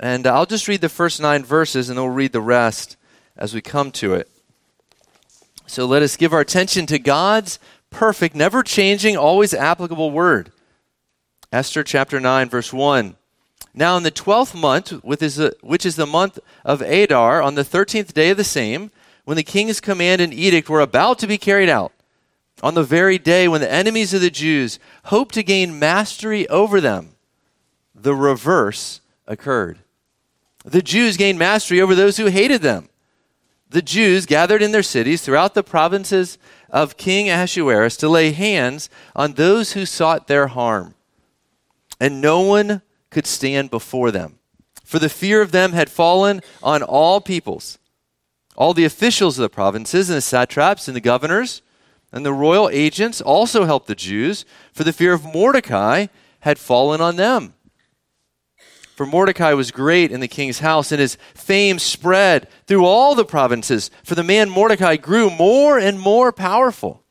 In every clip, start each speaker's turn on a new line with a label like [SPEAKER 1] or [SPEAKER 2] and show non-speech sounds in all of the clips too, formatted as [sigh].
[SPEAKER 1] And uh, I'll just read the first nine verses and then we'll read the rest as we come to it. So let us give our attention to God's perfect, never changing, always applicable word. Esther chapter 9, verse 1. Now, in the twelfth month, which is the month of Adar, on the thirteenth day of the same, when the king's command and edict were about to be carried out, on the very day when the enemies of the Jews hoped to gain mastery over them, the reverse occurred. The Jews gained mastery over those who hated them. The Jews gathered in their cities throughout the provinces of King Ahasuerus to lay hands on those who sought their harm. And no one could stand before them, for the fear of them had fallen on all peoples. All the officials of the provinces and the satraps and the governors and the royal agents also helped the Jews, for the fear of Mordecai had fallen on them. For Mordecai was great in the king's house, and his fame spread through all the provinces. For the man Mordecai grew more and more powerful.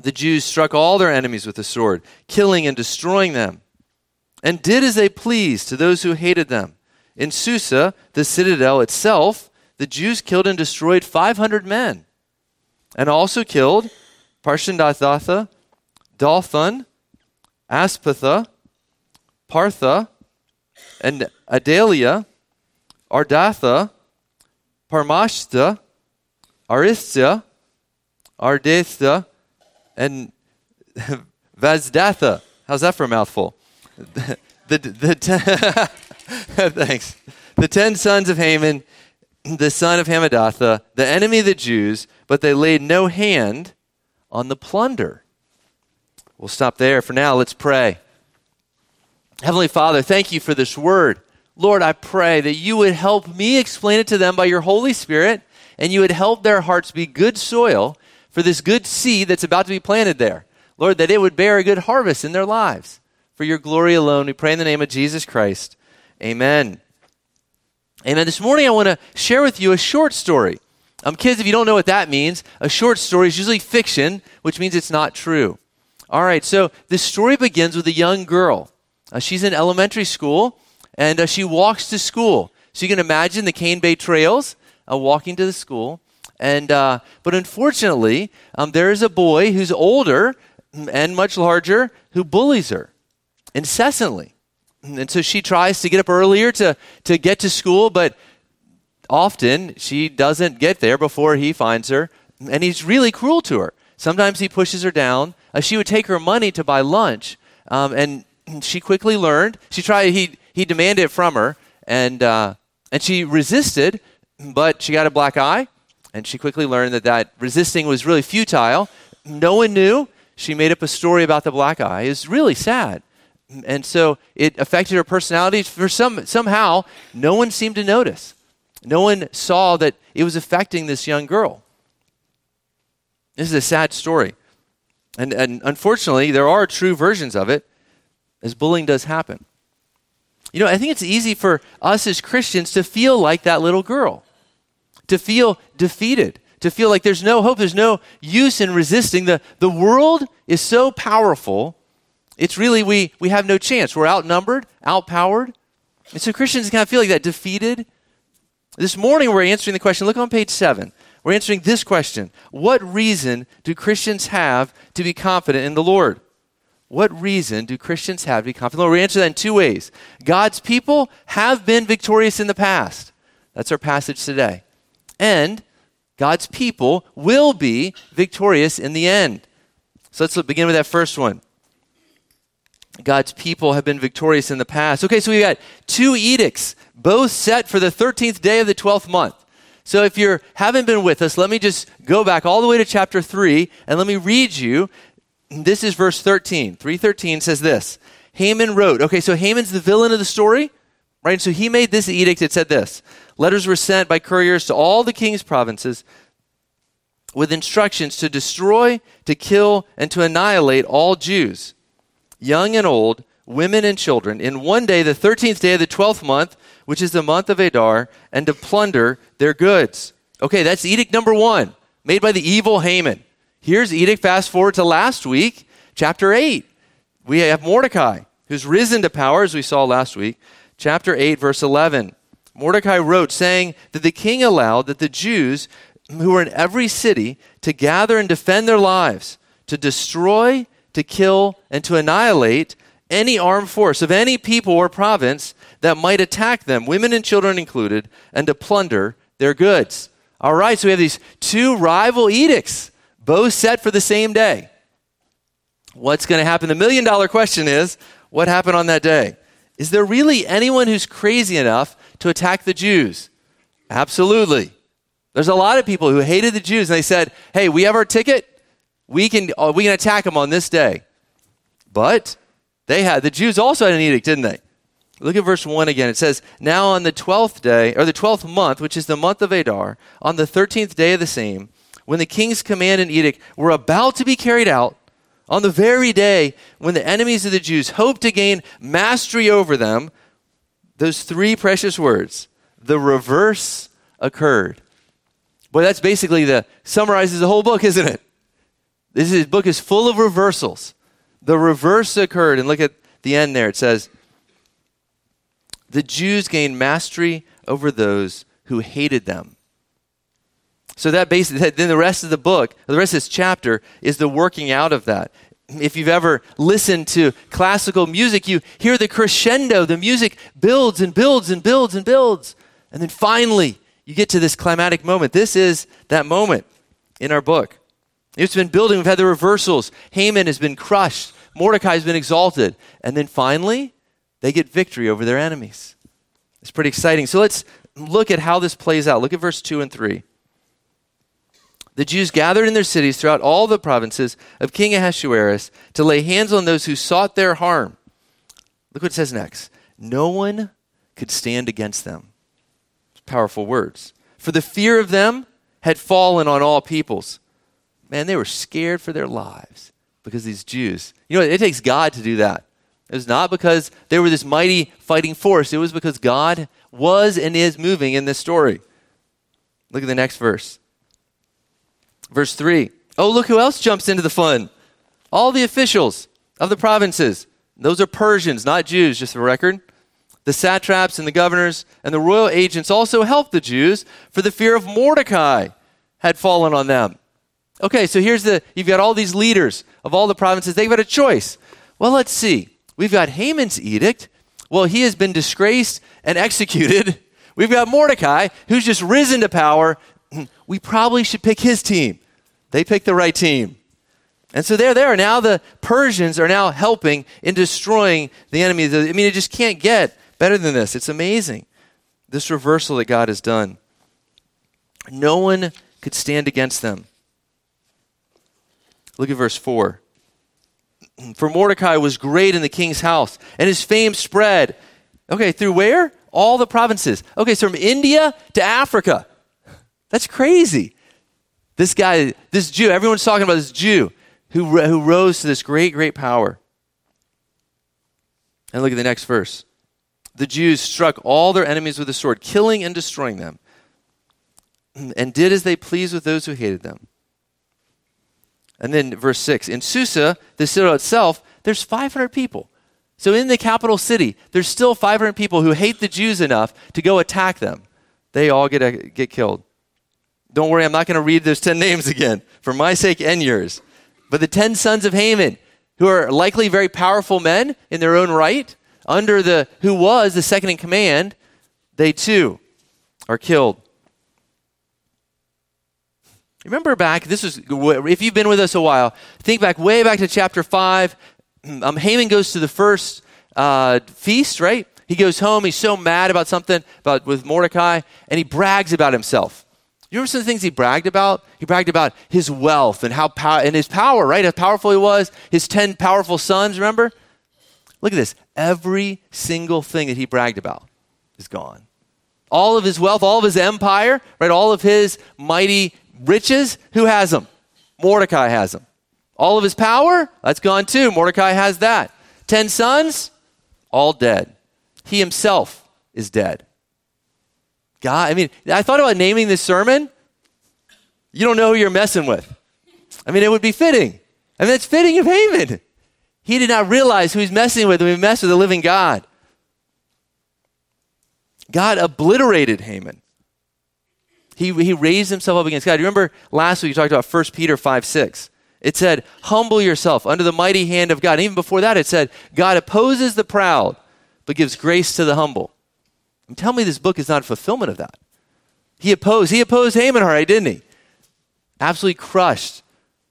[SPEAKER 1] The Jews struck all their enemies with the sword, killing and destroying them, and did as they pleased to those who hated them. In Susa, the citadel itself, the Jews killed and destroyed 500 men, and also killed Parshandatha, Dalphon, Aspatha, Partha, and Adalia, Ardatha, Parmashta, Aristia, Ardetha, and [laughs] Vazdatha. How's that for a mouthful? [laughs] the, the, the ten, [laughs] thanks. The ten sons of Haman, the son of Hamadatha, the enemy of the Jews, but they laid no hand on the plunder. We'll stop there for now. Let's pray. Heavenly Father, thank you for this word. Lord, I pray that you would help me explain it to them by your Holy Spirit, and you would help their hearts be good soil for this good seed that's about to be planted there. Lord, that it would bear a good harvest in their lives. For your glory alone, we pray in the name of Jesus Christ. Amen. Amen. This morning, I want to share with you a short story. Um, kids, if you don't know what that means, a short story is usually fiction, which means it's not true. All right, so this story begins with a young girl uh, she's in elementary school and uh, she walks to school. So you can imagine the Cane Bay Trails uh, walking to the school. And, uh, but unfortunately, um, there is a boy who's older and much larger who bullies her incessantly. And so she tries to get up earlier to, to get to school, but often she doesn't get there before he finds her. And he's really cruel to her. Sometimes he pushes her down. Uh, she would take her money to buy lunch. Um, and she quickly learned. She tried. He he demanded it from her, and uh, and she resisted, but she got a black eye, and she quickly learned that that resisting was really futile. No one knew. She made up a story about the black eye. It's really sad, and so it affected her personality. For some somehow, no one seemed to notice. No one saw that it was affecting this young girl. This is a sad story. And, and unfortunately, there are true versions of it as bullying does happen. You know, I think it's easy for us as Christians to feel like that little girl, to feel defeated, to feel like there's no hope, there's no use in resisting. The, the world is so powerful, it's really, we, we have no chance. We're outnumbered, outpowered. And so Christians kind of feel like that, defeated. This morning we're answering the question, look on page seven. We're answering this question What reason do Christians have to be confident in the Lord? What reason do Christians have to be confident? Well, we answer that in two ways. God's people have been victorious in the past. That's our passage today. And God's people will be victorious in the end. So let's begin with that first one. God's people have been victorious in the past. Okay, so we've got two edicts, both set for the 13th day of the 12th month. So if you haven't been with us, let me just go back all the way to chapter 3 and let me read you this is verse 13. 313 says this Haman wrote. Okay, so Haman's the villain of the story, right? And So he made this edict. It said this Letters were sent by couriers to all the king's provinces with instructions to destroy, to kill, and to annihilate all Jews, young and old, women and children, in one day, the 13th day of the 12th month, which is the month of Adar, and to plunder their goods. Okay, that's edict number one, made by the evil Haman. Here's edict. Fast forward to last week, chapter 8. We have Mordecai, who's risen to power, as we saw last week, chapter 8, verse 11. Mordecai wrote, saying that the king allowed that the Jews who were in every city to gather and defend their lives, to destroy, to kill, and to annihilate any armed force of any people or province that might attack them, women and children included, and to plunder their goods. All right, so we have these two rival edicts, both set for the same day. What's going to happen? The million dollar question is what happened on that day? Is there really anyone who's crazy enough to attack the Jews? Absolutely. There's a lot of people who hated the Jews and they said, hey, we have our ticket. We can, uh, we can attack them on this day. But they had, the Jews also had an edict, didn't they? Look at verse 1 again. It says, Now on the 12th day, or the 12th month, which is the month of Adar, on the 13th day of the same, when the king's command and edict were about to be carried out, on the very day when the enemies of the Jews hoped to gain mastery over them, those three precious words, the reverse occurred. Boy, that's basically the summarizes the whole book, isn't it? This is, book is full of reversals. The reverse occurred, and look at the end there. It says, the Jews gained mastery over those who hated them. So that basically, then the rest of the book, the rest of this chapter is the working out of that. If you've ever listened to classical music, you hear the crescendo. The music builds and builds and builds and builds. And then finally, you get to this climatic moment. This is that moment in our book. It's been building. We've had the reversals. Haman has been crushed. Mordecai has been exalted. And then finally, they get victory over their enemies. It's pretty exciting. So let's look at how this plays out. Look at verse 2 and 3 the Jews gathered in their cities throughout all the provinces of King Ahasuerus to lay hands on those who sought their harm. Look what it says next. No one could stand against them. Powerful words. For the fear of them had fallen on all peoples. Man, they were scared for their lives because these Jews. You know, it takes God to do that. It was not because they were this mighty fighting force, it was because God was and is moving in this story. Look at the next verse. Verse 3. Oh, look who else jumps into the fun. All the officials of the provinces. Those are Persians, not Jews, just for record. The satraps and the governors and the royal agents also helped the Jews, for the fear of Mordecai had fallen on them. Okay, so here's the you've got all these leaders of all the provinces. They've got a choice. Well, let's see. We've got Haman's edict. Well, he has been disgraced and executed. We've got Mordecai, who's just risen to power. [clears throat] We probably should pick his team. They picked the right team. And so they're there. Now the Persians are now helping in destroying the enemy. I mean, it just can't get better than this. It's amazing. This reversal that God has done. No one could stand against them. Look at verse 4. [clears throat] For Mordecai was great in the king's house, and his fame spread. Okay, through where? All the provinces. Okay, so from India to Africa. That's crazy. This guy, this Jew, everyone's talking about this Jew who, who rose to this great, great power. And look at the next verse. The Jews struck all their enemies with the sword, killing and destroying them, and did as they pleased with those who hated them. And then verse 6 In Susa, the city itself, there's 500 people. So in the capital city, there's still 500 people who hate the Jews enough to go attack them. They all get, uh, get killed. Don't worry, I'm not going to read those 10 [laughs] names again for my sake and yours. But the 10 sons of Haman, who are likely very powerful men in their own right, under the who was the second in command, they too are killed. Remember back, this is if you've been with us a while, think back way back to chapter 5. Um, Haman goes to the first uh, feast, right? He goes home, he's so mad about something about with Mordecai, and he brags about himself. You remember some of the things he bragged about? He bragged about his wealth and how power and his power, right? How powerful he was. His ten powerful sons. Remember? Look at this. Every single thing that he bragged about is gone. All of his wealth, all of his empire, right? All of his mighty riches. Who has them? Mordecai has them. All of his power, that's gone too. Mordecai has that. Ten sons, all dead. He himself is dead. God, I mean, I thought about naming this sermon. You don't know who you're messing with. I mean, it would be fitting. I mean, it's fitting of Haman. He did not realize who he's messing with when he messed with the living God. God obliterated Haman. He, he raised himself up against God. You remember last week we talked about 1 Peter 5 6. It said, Humble yourself under the mighty hand of God. And even before that, it said, God opposes the proud, but gives grace to the humble. And tell me this book is not a fulfillment of that. He opposed, he opposed Haman, all right, eh, didn't he? Absolutely crushed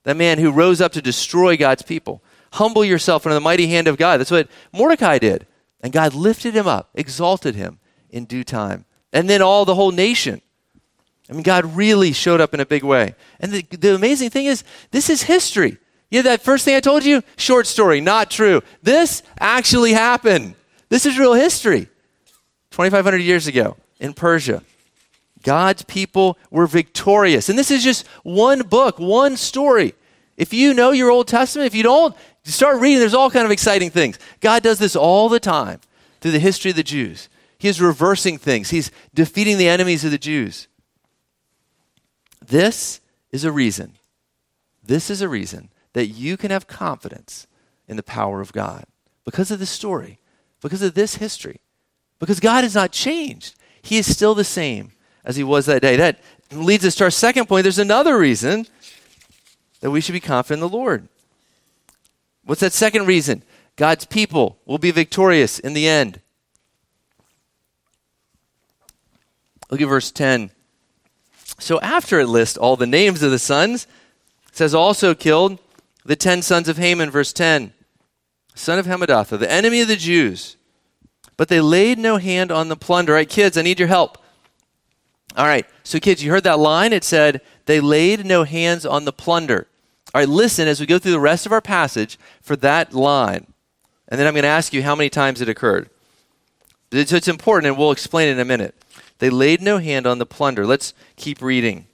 [SPEAKER 1] that man who rose up to destroy God's people. Humble yourself under the mighty hand of God. That's what Mordecai did. And God lifted him up, exalted him in due time. And then all the whole nation I mean, God really showed up in a big way. And the, the amazing thing is, this is history. Yeah, that first thing I told you, short story, not true. This actually happened. This is real history. 2,500 years ago in Persia, God's people were victorious. And this is just one book, one story. If you know your Old Testament, if you don't, start reading. There's all kind of exciting things. God does this all the time through the history of the Jews. He is reversing things. He's defeating the enemies of the Jews. This is a reason. This is a reason that you can have confidence in the power of God because of this story, because of this history, because God has not changed. He is still the same as he was that day. That leads us to our second point. There's another reason that we should be confident in the Lord. What's that second reason? God's people will be victorious in the end. Look at verse 10. So after it lists all the names of the sons, it says also killed the ten sons of Haman, verse 10, son of Hamadatha, the enemy of the Jews. But they laid no hand on the plunder. All right, kids, I need your help. All right, so kids, you heard that line? It said, they laid no hands on the plunder. All right, listen as we go through the rest of our passage for that line. And then I'm going to ask you how many times it occurred. So it's important, and we'll explain it in a minute. They laid no hand on the plunder. Let's keep reading.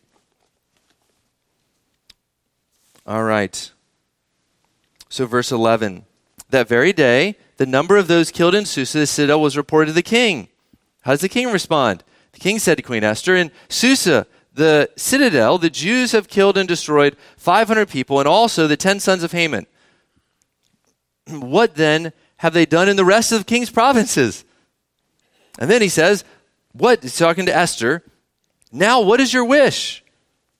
[SPEAKER 1] All right. So, verse 11. That very day, the number of those killed in Susa, the citadel, was reported to the king. How does the king respond? The king said to Queen Esther, In Susa, the citadel, the Jews have killed and destroyed 500 people, and also the 10 sons of Haman. [clears throat] What then have they done in the rest of the king's provinces? And then he says, what? He's talking to Esther. Now, what is your wish?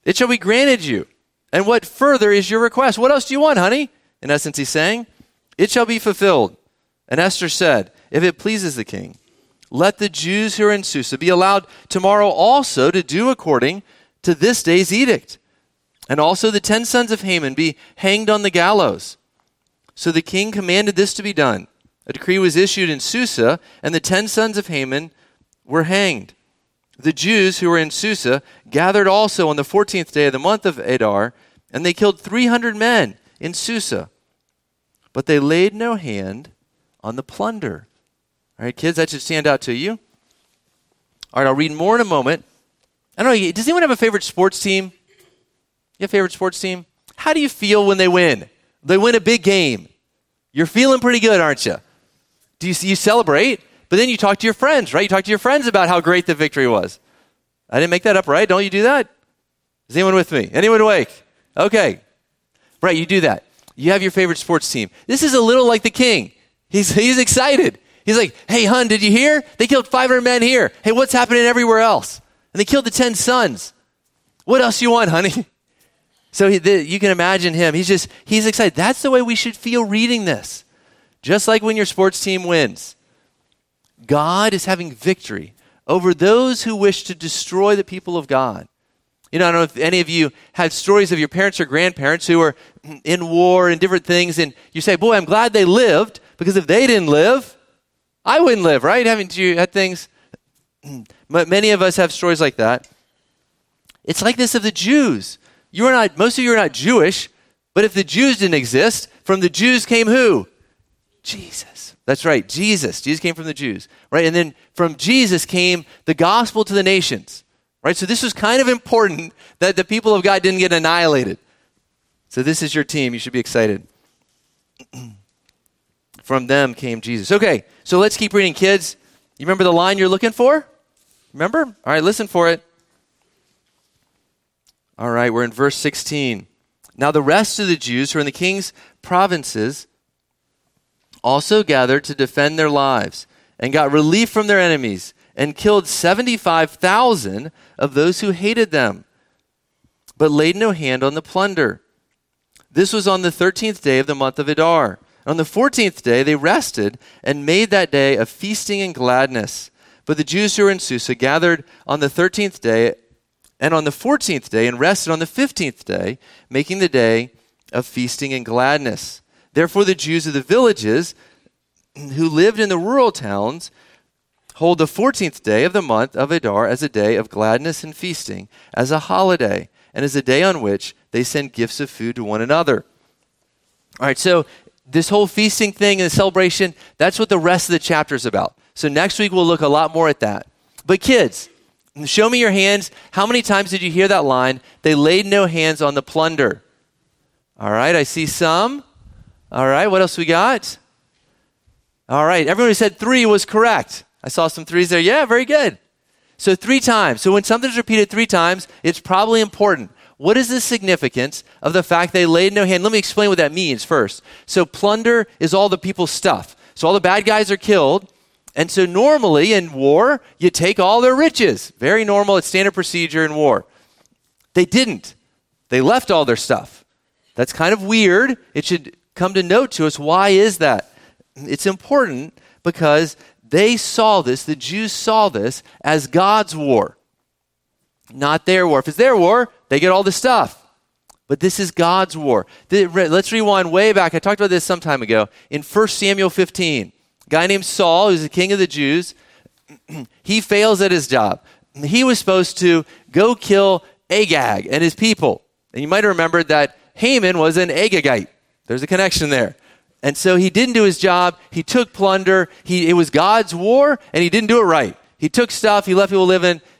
[SPEAKER 1] It shall be granted you. And what further is your request? What else do you want, honey? In essence, he's saying, It shall be fulfilled. And Esther said, If it pleases the king, let the Jews who are in Susa be allowed tomorrow also to do according to this day's edict. And also the ten sons of Haman be hanged on the gallows. So the king commanded this to be done. A decree was issued in Susa, and the ten sons of Haman were hanged. The Jews who were in Susa gathered also on the 14th day of the month of Adar, and they killed 300 men in Susa. But they laid no hand on the plunder. All right, kids, that should stand out to you. All right, I'll read more in a moment. I don't know, does anyone have a favorite sports team? You have a favorite sports team? How do you feel when they win? They win a big game. You're feeling pretty good, aren't you? Do you, you celebrate? But then you talk to your friends, right? You talk to your friends about how great the victory was. I didn't make that up, right? Don't you do that? Is anyone with me? Anyone awake? Okay. Right, you do that. You have your favorite sports team. This is a little like the king. He's, he's excited. He's like, hey, hun, did you hear? They killed 500 men here. Hey, what's happening everywhere else? And they killed the 10 sons. What else you want, honey? [laughs] So he, the, you can imagine him. He's just, he's excited. That's the way we should feel reading this. Just like when your sports team wins. God is having victory over those who wish to destroy the people of God. You know, I don't know if any of you had stories of your parents or grandparents who were in war and different things, and you say, Boy, I'm glad they lived, because if they didn't live, I wouldn't live, right? Haven't you had things? [clears throat] Many of us have stories like that. It's like this of the Jews. You are not, most of you are not Jewish, but if the Jews didn't exist, from the Jews came who? Jesus. That's right, Jesus. Jesus came from the Jews, right? And then from Jesus came the gospel to the nations, right? So this was kind of important that the people of God didn't get annihilated. So this is your team. You should be excited. [clears throat] from them came Jesus. Okay, so let's keep reading, kids. You remember the line you're looking for? Remember? All right, listen for it. All right, we're in verse 16. Now the rest of the Jews who are in the king's provinces also gathered to defend their lives and got relief from their enemies and killed 75,000 of those who hated them, but laid no hand on the plunder. This was on the 13th day of the month of Adar. On the 14th day, they rested and made that day a feasting and gladness. But the Jews who were in Susa gathered on the 13th day and on the 14th day and rested on the 15th day, making the day of feasting and gladness. Therefore, the Jews of the villages who lived in the rural towns hold the 14th day of the month of Adar as a day of gladness and feasting, as a holiday, and as a day on which they send gifts of food to one another. All right, so this whole feasting thing and the celebration, that's what the rest of the chapter is about. So next week we'll look a lot more at that. But kids, show me your hands. How many times did you hear that line? They laid no hands on the plunder. All right, I see some. All right, what else we got? All right, everyone said three was correct. I saw some threes there. Yeah, very good. So three times. So when something's repeated three times, it's probably important. What is the significance of the fact they laid no hand? Let me explain what that means first. So plunder is all the people's stuff. So all the bad guys are killed. And so normally in war, you take all their riches. Very normal. It's standard procedure in war. They didn't. They left all their stuff. That's kind of weird. It should come to note to us why is that? It's important because they saw this, the Jews saw this as God's war, not their war. If it's their war, they get all the stuff. But this is God's war. Let's rewind way back. I talked about this some time ago. In 1 Samuel 15, a guy named Saul, who's the king of the Jews, [clears throat] he fails at his job. He was supposed to go kill Agag and his people. And you might have remembered that Haman was an Agagite. There's a connection there. And so he didn't do his job. He took plunder. He, it was God's war, and he didn't do it right. He took stuff, he left people living. [clears throat]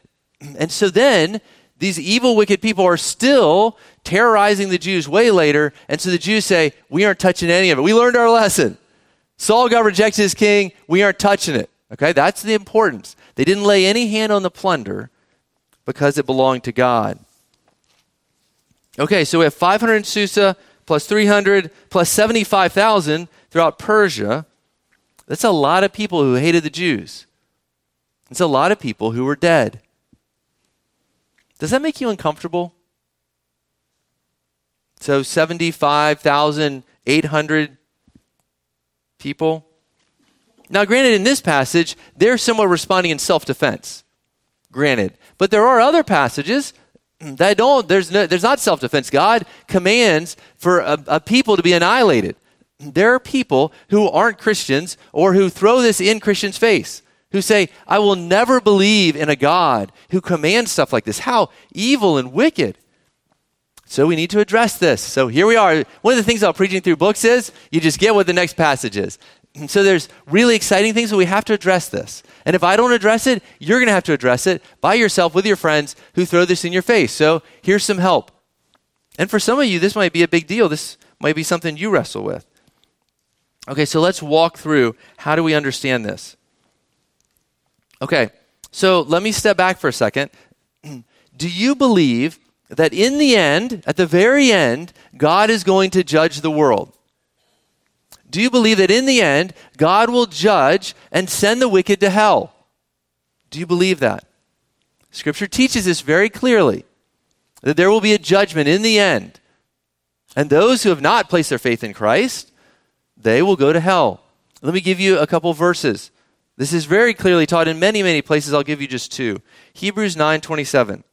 [SPEAKER 1] And so then these evil, wicked people are still terrorizing the Jews way later. And so the Jews say, We aren't touching any of it. We learned our lesson. Saul got rejected as king. We aren't touching it. Okay, that's the importance. They didn't lay any hand on the plunder because it belonged to God. Okay, so we have 500 in Susa, plus 300, plus 75,000 throughout Persia. That's a lot of people who hated the Jews. It's a lot of people who were dead. Does that make you uncomfortable? So 75,800 people. Now, granted, in this passage, they're somewhat responding in self defense. Granted. But there are other passages that don't, there's, no, there's not self defense. God commands for a, a people to be annihilated. There are people who aren't Christians or who throw this in Christians' face, who say, I will never believe in a God who commands stuff like this. How evil and wicked. So we need to address this. So here we are. One of the things about preaching through books is you just get what the next passage is. So there's really exciting things, but we have to address this. And if I don't address it, you're going to have to address it by yourself with your friends who throw this in your face. So here's some help. And for some of you, this might be a big deal. This might be something you wrestle with. Okay, so let's walk through how do we understand this? Okay, so let me step back for a second. do you believe that in the end, at the very end, God is going to judge the world? Do you believe that in the end, God will judge and send the wicked to hell? Do you believe that? Scripture teaches this very clearly that there will be a judgment in the end. And those who have not placed their faith in Christ, they will go to hell. Let me give you a couple verses. This is very clearly taught in many, many places. I'll give you just two. Hebrews 9 27.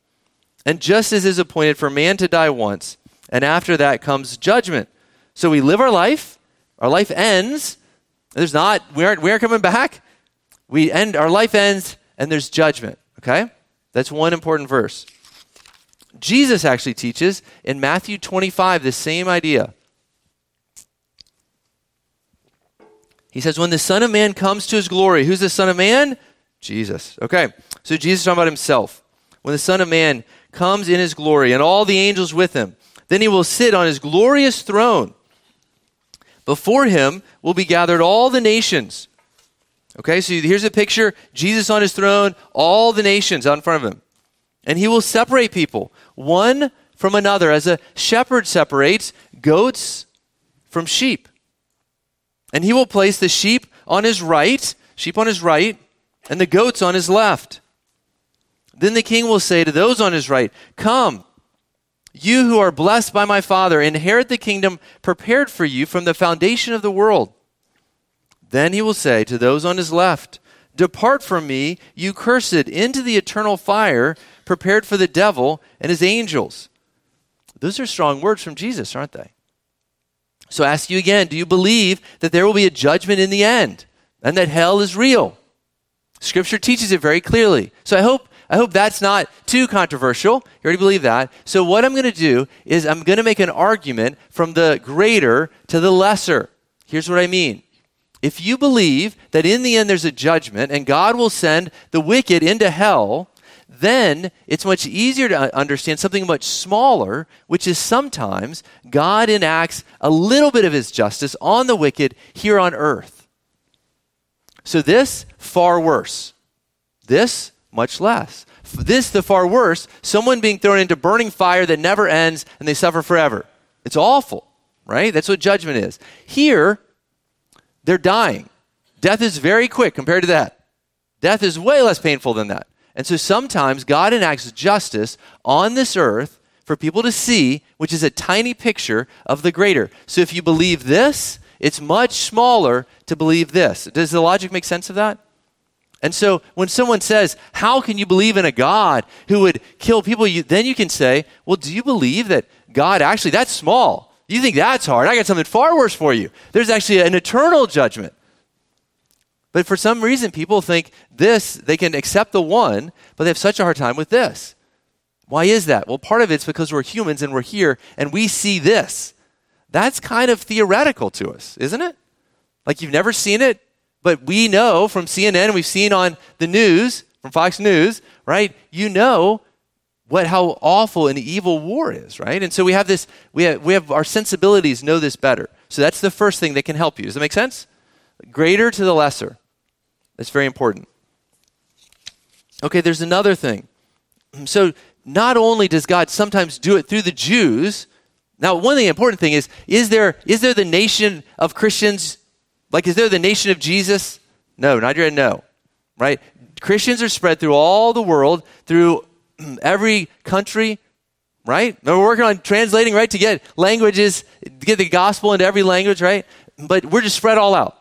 [SPEAKER 1] And just as is appointed for man to die once, and after that comes judgment. So we live our life, our life ends. There's not, we aren't, we aren't coming back. We end, our life ends, and there's judgment. Okay? That's one important verse. Jesus actually teaches in Matthew 25 the same idea. He says, When the Son of Man comes to his glory, who's the Son of Man? Jesus. Okay, so Jesus is talking about himself. When the Son of Man comes in his glory and all the angels with him, then he will sit on his glorious throne. Before him will be gathered all the nations. Okay, so here's a picture Jesus on his throne, all the nations out in front of him. And he will separate people, one from another, as a shepherd separates goats from sheep. And he will place the sheep on his right, sheep on his right, and the goats on his left. Then the king will say to those on his right, Come, you who are blessed by my Father, inherit the kingdom prepared for you from the foundation of the world. Then he will say to those on his left, Depart from me, you cursed, into the eternal fire prepared for the devil and his angels. Those are strong words from Jesus, aren't they? So I ask you again do you believe that there will be a judgment in the end and that hell is real? Scripture teaches it very clearly. So I hope I hope that's not too controversial. You already believe that. So what I'm going to do is I'm going to make an argument from the greater to the lesser. Here's what I mean. If you believe that in the end there's a judgment and God will send the wicked into hell, then it's much easier to understand something much smaller, which is sometimes God enacts a little bit of his justice on the wicked here on earth. So this, far worse. This, much less. This, the far worse, someone being thrown into burning fire that never ends and they suffer forever. It's awful, right? That's what judgment is. Here, they're dying. Death is very quick compared to that. Death is way less painful than that. And so sometimes God enacts justice on this earth for people to see, which is a tiny picture of the greater. So if you believe this, it's much smaller to believe this. Does the logic make sense of that? And so when someone says, How can you believe in a God who would kill people? You, then you can say, Well, do you believe that God actually, that's small. You think that's hard? I got something far worse for you. There's actually an eternal judgment. But for some reason, people think this, they can accept the one, but they have such a hard time with this. Why is that? Well, part of it's because we're humans and we're here and we see this. That's kind of theoretical to us, isn't it? Like you've never seen it, but we know from CNN, we've seen on the news, from Fox News, right? You know what how awful and evil war is, right? And so we have this, we have, we have our sensibilities know this better. So that's the first thing that can help you. Does that make sense? Greater to the lesser. That's very important. Okay, there's another thing. [clears throat] So not only does God sometimes do it through the Jews, now one of the important thing is, is there is there the nation of Christians? Like, is there the nation of Jesus? No, yet, no. Right? Christians are spread through all the world, through [clears throat] every country, right? we're working on translating, right, to get languages, to get the gospel into every language, right? But we're just spread all out.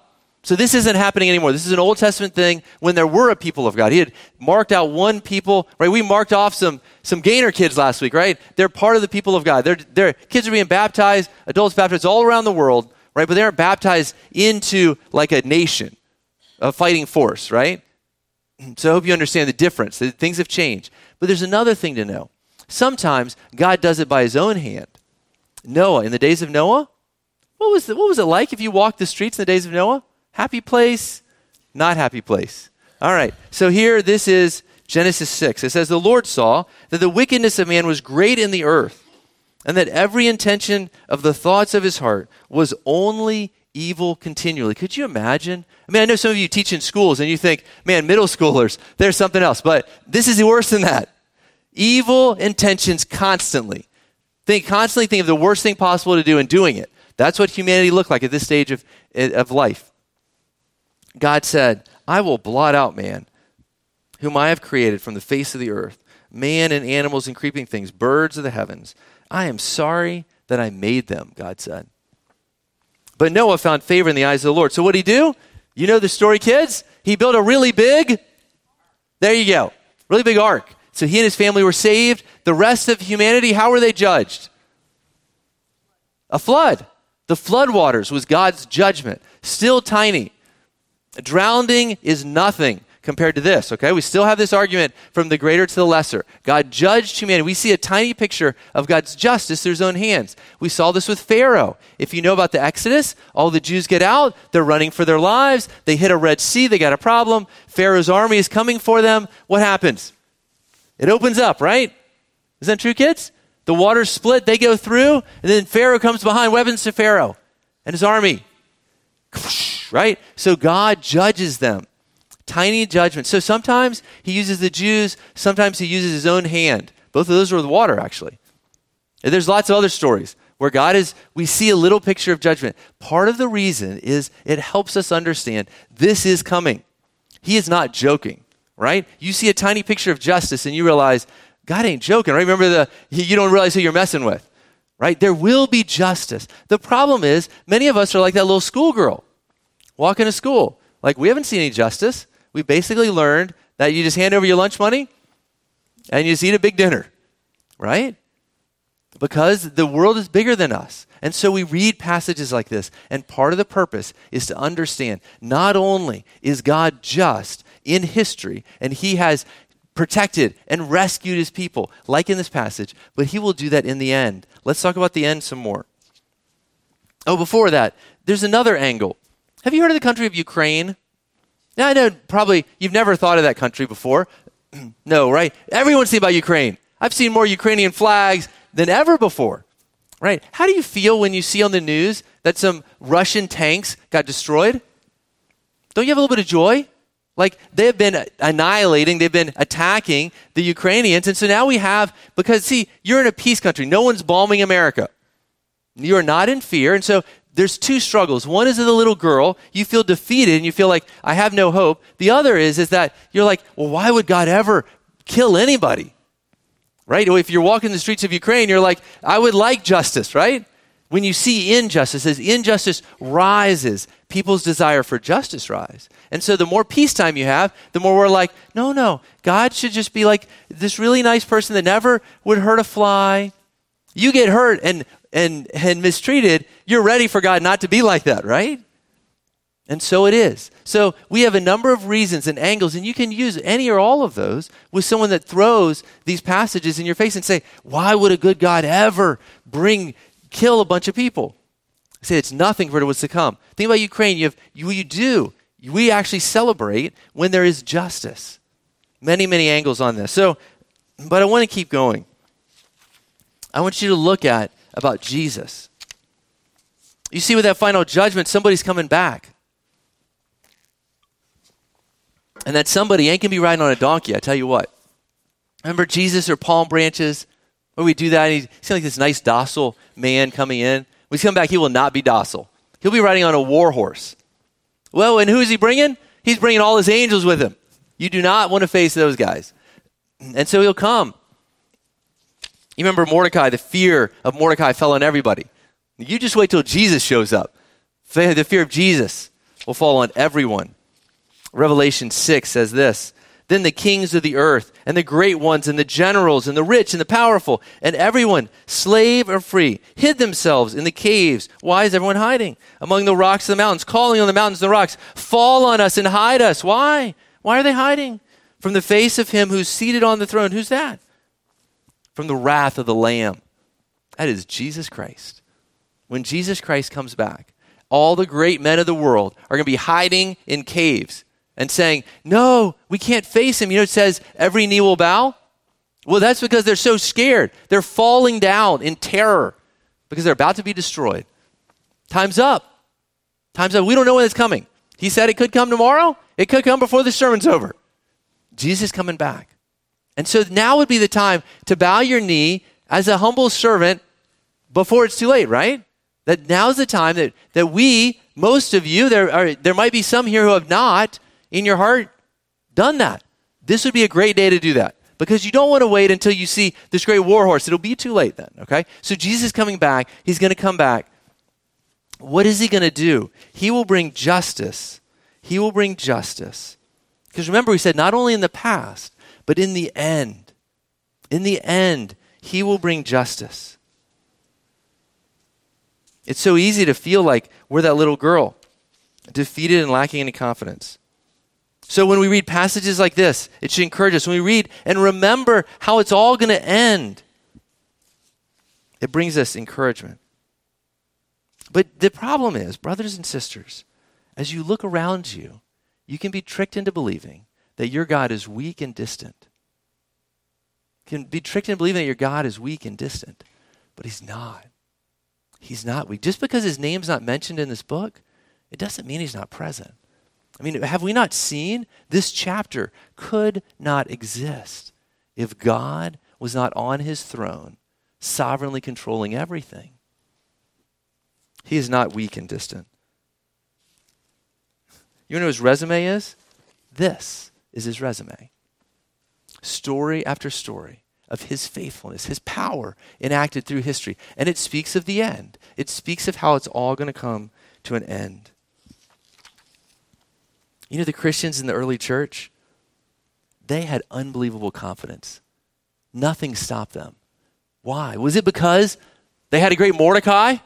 [SPEAKER 1] So this isn't happening anymore. This is an Old Testament thing when there were a people of God. He had marked out one people, right? We marked off some, some gainer kids last week, right? They're part of the people of God. Their, their kids are being baptized, adults baptized all around the world, right? But they aren't baptized into like a nation, a fighting force, right? [clears throat] So I hope you understand the difference. Things have changed. But there's another thing to know. Sometimes God does it by his own hand. Noah, in the days of Noah, what was, the, what was it like if you walked the streets in the days of Noah? Happy place, not happy place. All right, so here this is Genesis 6. It says, The Lord saw that the wickedness of man was great in the earth, and that every intention of the thoughts of his heart was only evil continually. Could you imagine? I mean, I know some of you teach in schools and you think, man, middle schoolers, there's something else. But this is worse than that. Evil intentions constantly. Think constantly think of the worst thing possible to do and doing it. That's what humanity looked like at this stage of, of life. God said, I will blot out man, whom I have created from the face of the earth, man and animals and creeping things, birds of the heavens. I am sorry that I made them, God said. But Noah found favor in the eyes of the Lord. So what did he do? You know the story, kids? He built a really big, there you go, really big ark. So he and his family were saved. The rest of humanity, how were they judged? A flood. The flood waters was God's judgment. Still tiny. Drowning is nothing compared to this, okay? We still have this argument from the greater to the lesser. God judged humanity. We see a tiny picture of God's justice through his own hands. We saw this with Pharaoh. If you know about the Exodus, all the Jews get out, they're running for their lives, they hit a Red Sea, they got a problem. Pharaoh's army is coming for them. What happens? It opens up, right? Is that true, kids? The waters split, they go through, and then Pharaoh comes behind, weapons to Pharaoh and his army. Right? So God judges them tiny judgment. So sometimes he uses the Jews, sometimes he uses his own hand. Both of those are with water, actually. And there's lots of other stories where God is, we see a little picture of judgment. Part of the reason is it helps us understand this is coming. He is not joking, right? You see a tiny picture of justice and you realize, God ain't joking, right? Remember the, you don't realize who you're messing with, right? There will be justice. The problem is, many of us are like that little schoolgirl walking to school. Like, we haven't seen any justice. We basically learned that you just hand over your lunch money and you just eat a big dinner, right? Because the world is bigger than us. And so we read passages like this, and part of the purpose is to understand not only is God just in history, and he has protected and rescued his people, like in this passage, but he will do that in the end. Let's talk about the end some more. Oh, before that, there's another angle. Have you heard of the country of Ukraine? Now, I know probably you've never thought of that country before. [clears throat] no, right? Everyone's seen about Ukraine. I've seen more Ukrainian flags than ever before. Right? How do you feel when you see on the news that some Russian tanks got destroyed? Don't you have a little bit of joy? Like they have been annihilating, they've been attacking the Ukrainians. And so now we have, because see, you're in a peace country. No one's bombing America. You are not in fear. And so there's two struggles. One is a little girl, you feel defeated and you feel like, I have no hope. The other is, is that you're like, well, why would God ever kill anybody? Right? If you're walking the streets of Ukraine, you're like, I would like justice, right? When you see injustice, as injustice rises, people's desire for justice rise. And so the more peacetime you have, the more we're like, no, no, God should just be like this really nice person that never would hurt a fly. You get hurt and and and mistreated, you're ready for God not to be like that, right? And so it is. So we have a number of reasons and angles, and you can use any or all of those with someone that throws these passages in your face and say, Why would a good God ever bring kill a bunch of people. Say it's nothing for what's to come. Think about Ukraine. You have you, you do. We actually celebrate when there is justice. Many, many angles on this. So, but I want to keep going. I want you to look at about Jesus. You see, with that final judgment, somebody's coming back. And that somebody ain't going to be riding on a donkey, I tell you what. Remember Jesus or palm branches? Where we do that, and he seems like this nice, docile man coming in. When he's come back, he will not be docile. He'll be riding on a war horse. Well, and who is he bringing? He's bringing all his angels with him. You do not want to face those guys. And so he'll come. You remember Mordecai, the fear of Mordecai fell on everybody. You just wait till Jesus shows up. The fear of Jesus will fall on everyone. Revelation 6 says this then the kings of the earth, and the great ones, and the generals, and the rich, and the powerful, and everyone, slave or free, hid themselves in the caves. Why is everyone hiding? Among the rocks of the mountains, calling on the mountains and the rocks, fall on us and hide us. Why? Why are they hiding? From the face of him who's seated on the throne. Who's that? From the wrath of the Lamb. That is Jesus Christ. When Jesus Christ comes back, all the great men of the world are going to be hiding in caves and saying, No, we can't face him. You know, it says every knee will bow. Well, that's because they're so scared. They're falling down in terror because they're about to be destroyed. Time's up. Time's up. We don't know when it's coming. He said it could come tomorrow, it could come before the sermon's over. Jesus coming back. And so now would be the time to bow your knee as a humble servant before it's too late, right? That now's the time that, that we, most of you, there, are, there might be some here who have not, in your heart done that, this would be a great day to do that because you don't want to wait until you see this great war horse. It'll be too late then, okay? So Jesus is coming back. He's going to come back. What is he going to do? He will bring justice. He will bring justice. Because remember, he said not only in the past, but in the end. In the end, he will bring justice. It's so easy to feel like we're that little girl, defeated and lacking any confidence. So when we read passages like this, it should encourage us. When we read and remember how it's all going to end, it brings us encouragement. But the problem is, brothers and sisters, as you look around you, you can be tricked into believing that your God is weak and distant. You can be tricked into believing that your God is weak and distant, but he's not. He's not weak. Just because his name's not mentioned in this book, it doesn't mean he's not present. I mean, have we not seen this chapter could not exist if God was not on his throne, sovereignly controlling everything? He is not weak and distant. You know what his resume is? This is his resume. Story after story of his faithfulness, his power enacted through history. And it speaks of the end, it speaks of how it's all going to come to an end. You know, the Christians in the early church, they had unbelievable confidence. Nothing stopped them. Why? Was it because they had a great Mordecai?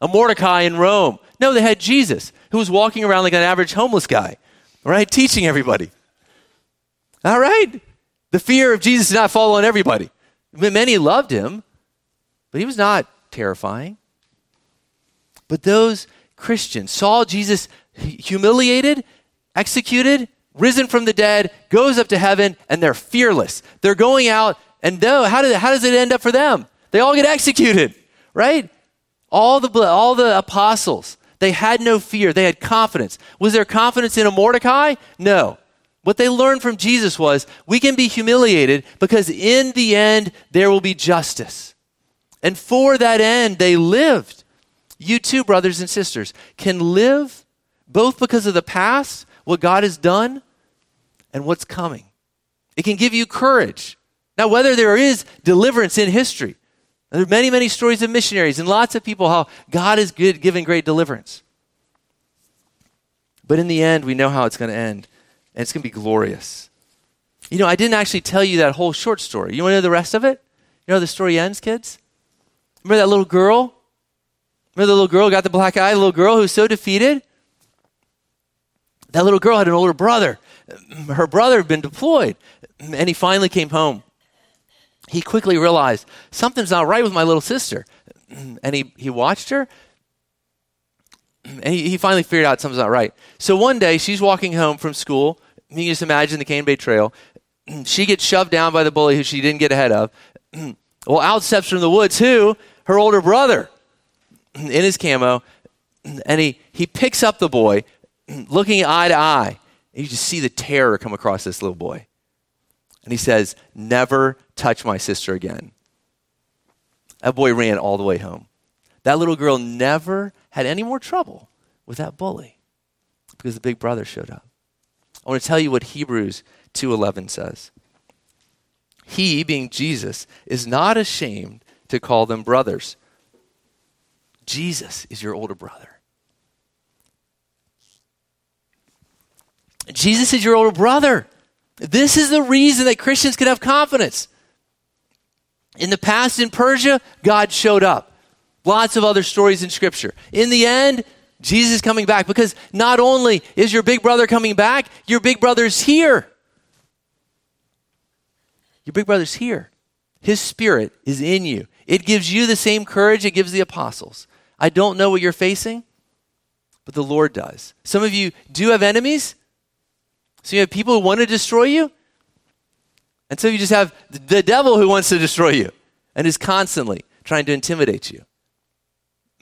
[SPEAKER 1] A Mordecai in Rome. No, they had Jesus, who was walking around like an average homeless guy, right? Teaching everybody. All right? The fear of Jesus did not fall on everybody. Many loved him, but he was not terrifying. But those Christians saw Jesus humiliated, executed, risen from the dead, goes up to heaven, and they're fearless. They're going out, and no, how, how does it end up for them? They all get executed, right? All the, all the apostles, they had no fear. They had confidence. Was there confidence in a Mordecai? No. What they learned from Jesus was we can be humiliated because in the end there will be justice. And for that end they lived. You too, brothers and sisters, can live both because of the past, what God has done, and what's coming. It can give you courage. Now, whether there is deliverance in history, there are many, many stories of missionaries and lots of people how God has good, given great deliverance. But in the end, we know how it's going to end and it's going to be glorious. You know, I didn't actually tell you that whole short story. You want to know the rest of it? You know how the story ends, kids? Remember that little girl? Remember the little girl got the black eye, the little girl who was so defeated? That little girl had an older brother. Her brother had been deployed, and he finally came home. He quickly realized something's not right with my little sister. And he, he watched her, [clears throat] and he, he finally figured out something's not right. So one day, she's walking home from school. You can just imagine the Cane Bay Trail. [clears throat] She gets shoved down by the bully who she didn't get ahead of. [clears throat] Well, out steps from the woods who? Her older brother in his camo. And he, he picks up the boy, looking eye to eye. And you just see the terror come across this little boy. And he says, Never touch my sister again. That boy ran all the way home. That little girl never had any more trouble with that bully because the big brother showed up. I want to tell you what Hebrews 2:11 says. He, being Jesus, is not ashamed to call them brothers. Jesus is your older brother. Jesus is your older brother. This is the reason that Christians can have confidence. In the past in Persia, God showed up. Lots of other stories in Scripture. In the end, Jesus is coming back because not only is your big brother coming back, your big brother's here. Your big brother's here. His spirit is in you. It gives you the same courage it gives the apostles. I don't know what you're facing, but the Lord does. Some of you do have enemies. So you have people who want to destroy you. And so you just have the devil who wants to destroy you and is constantly trying to intimidate you.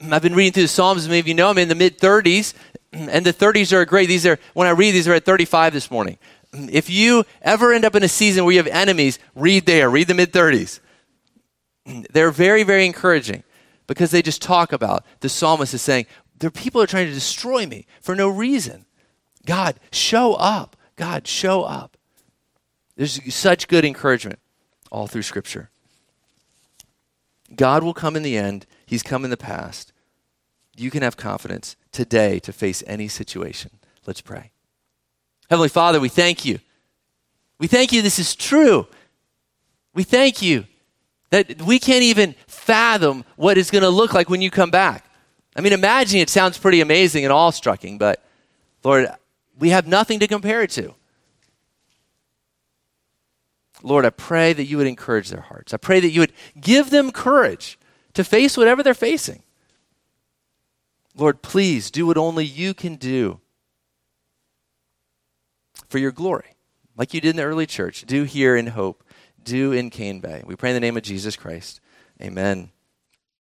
[SPEAKER 1] I've been reading through the Psalms. Many of you know I'm in the mid 30s, and the 30s are great. These are when I read these are at 35 this morning. If you ever end up in a season where you have enemies, read there. Read the mid 30s. They're very, very encouraging because they just talk about the psalmist is saying there people are trying to destroy me for no reason. God, show up. God, show up. There's such good encouragement all through Scripture. God will come in the end. He's come in the past. You can have confidence today to face any situation. Let's pray. Heavenly Father, we thank you. We thank you this is true. We thank you that we can't even fathom what it's going to look like when you come back. I mean, imagine it sounds pretty amazing and awe striking, but Lord, we have nothing to compare it to. Lord, I pray that you would encourage their hearts. I pray that you would give them courage to face whatever they're facing. Lord, please do what only you can do for your glory, like you did in the early church. Do here in Hope, do in Cane Bay. We pray in the name of Jesus Christ. Amen.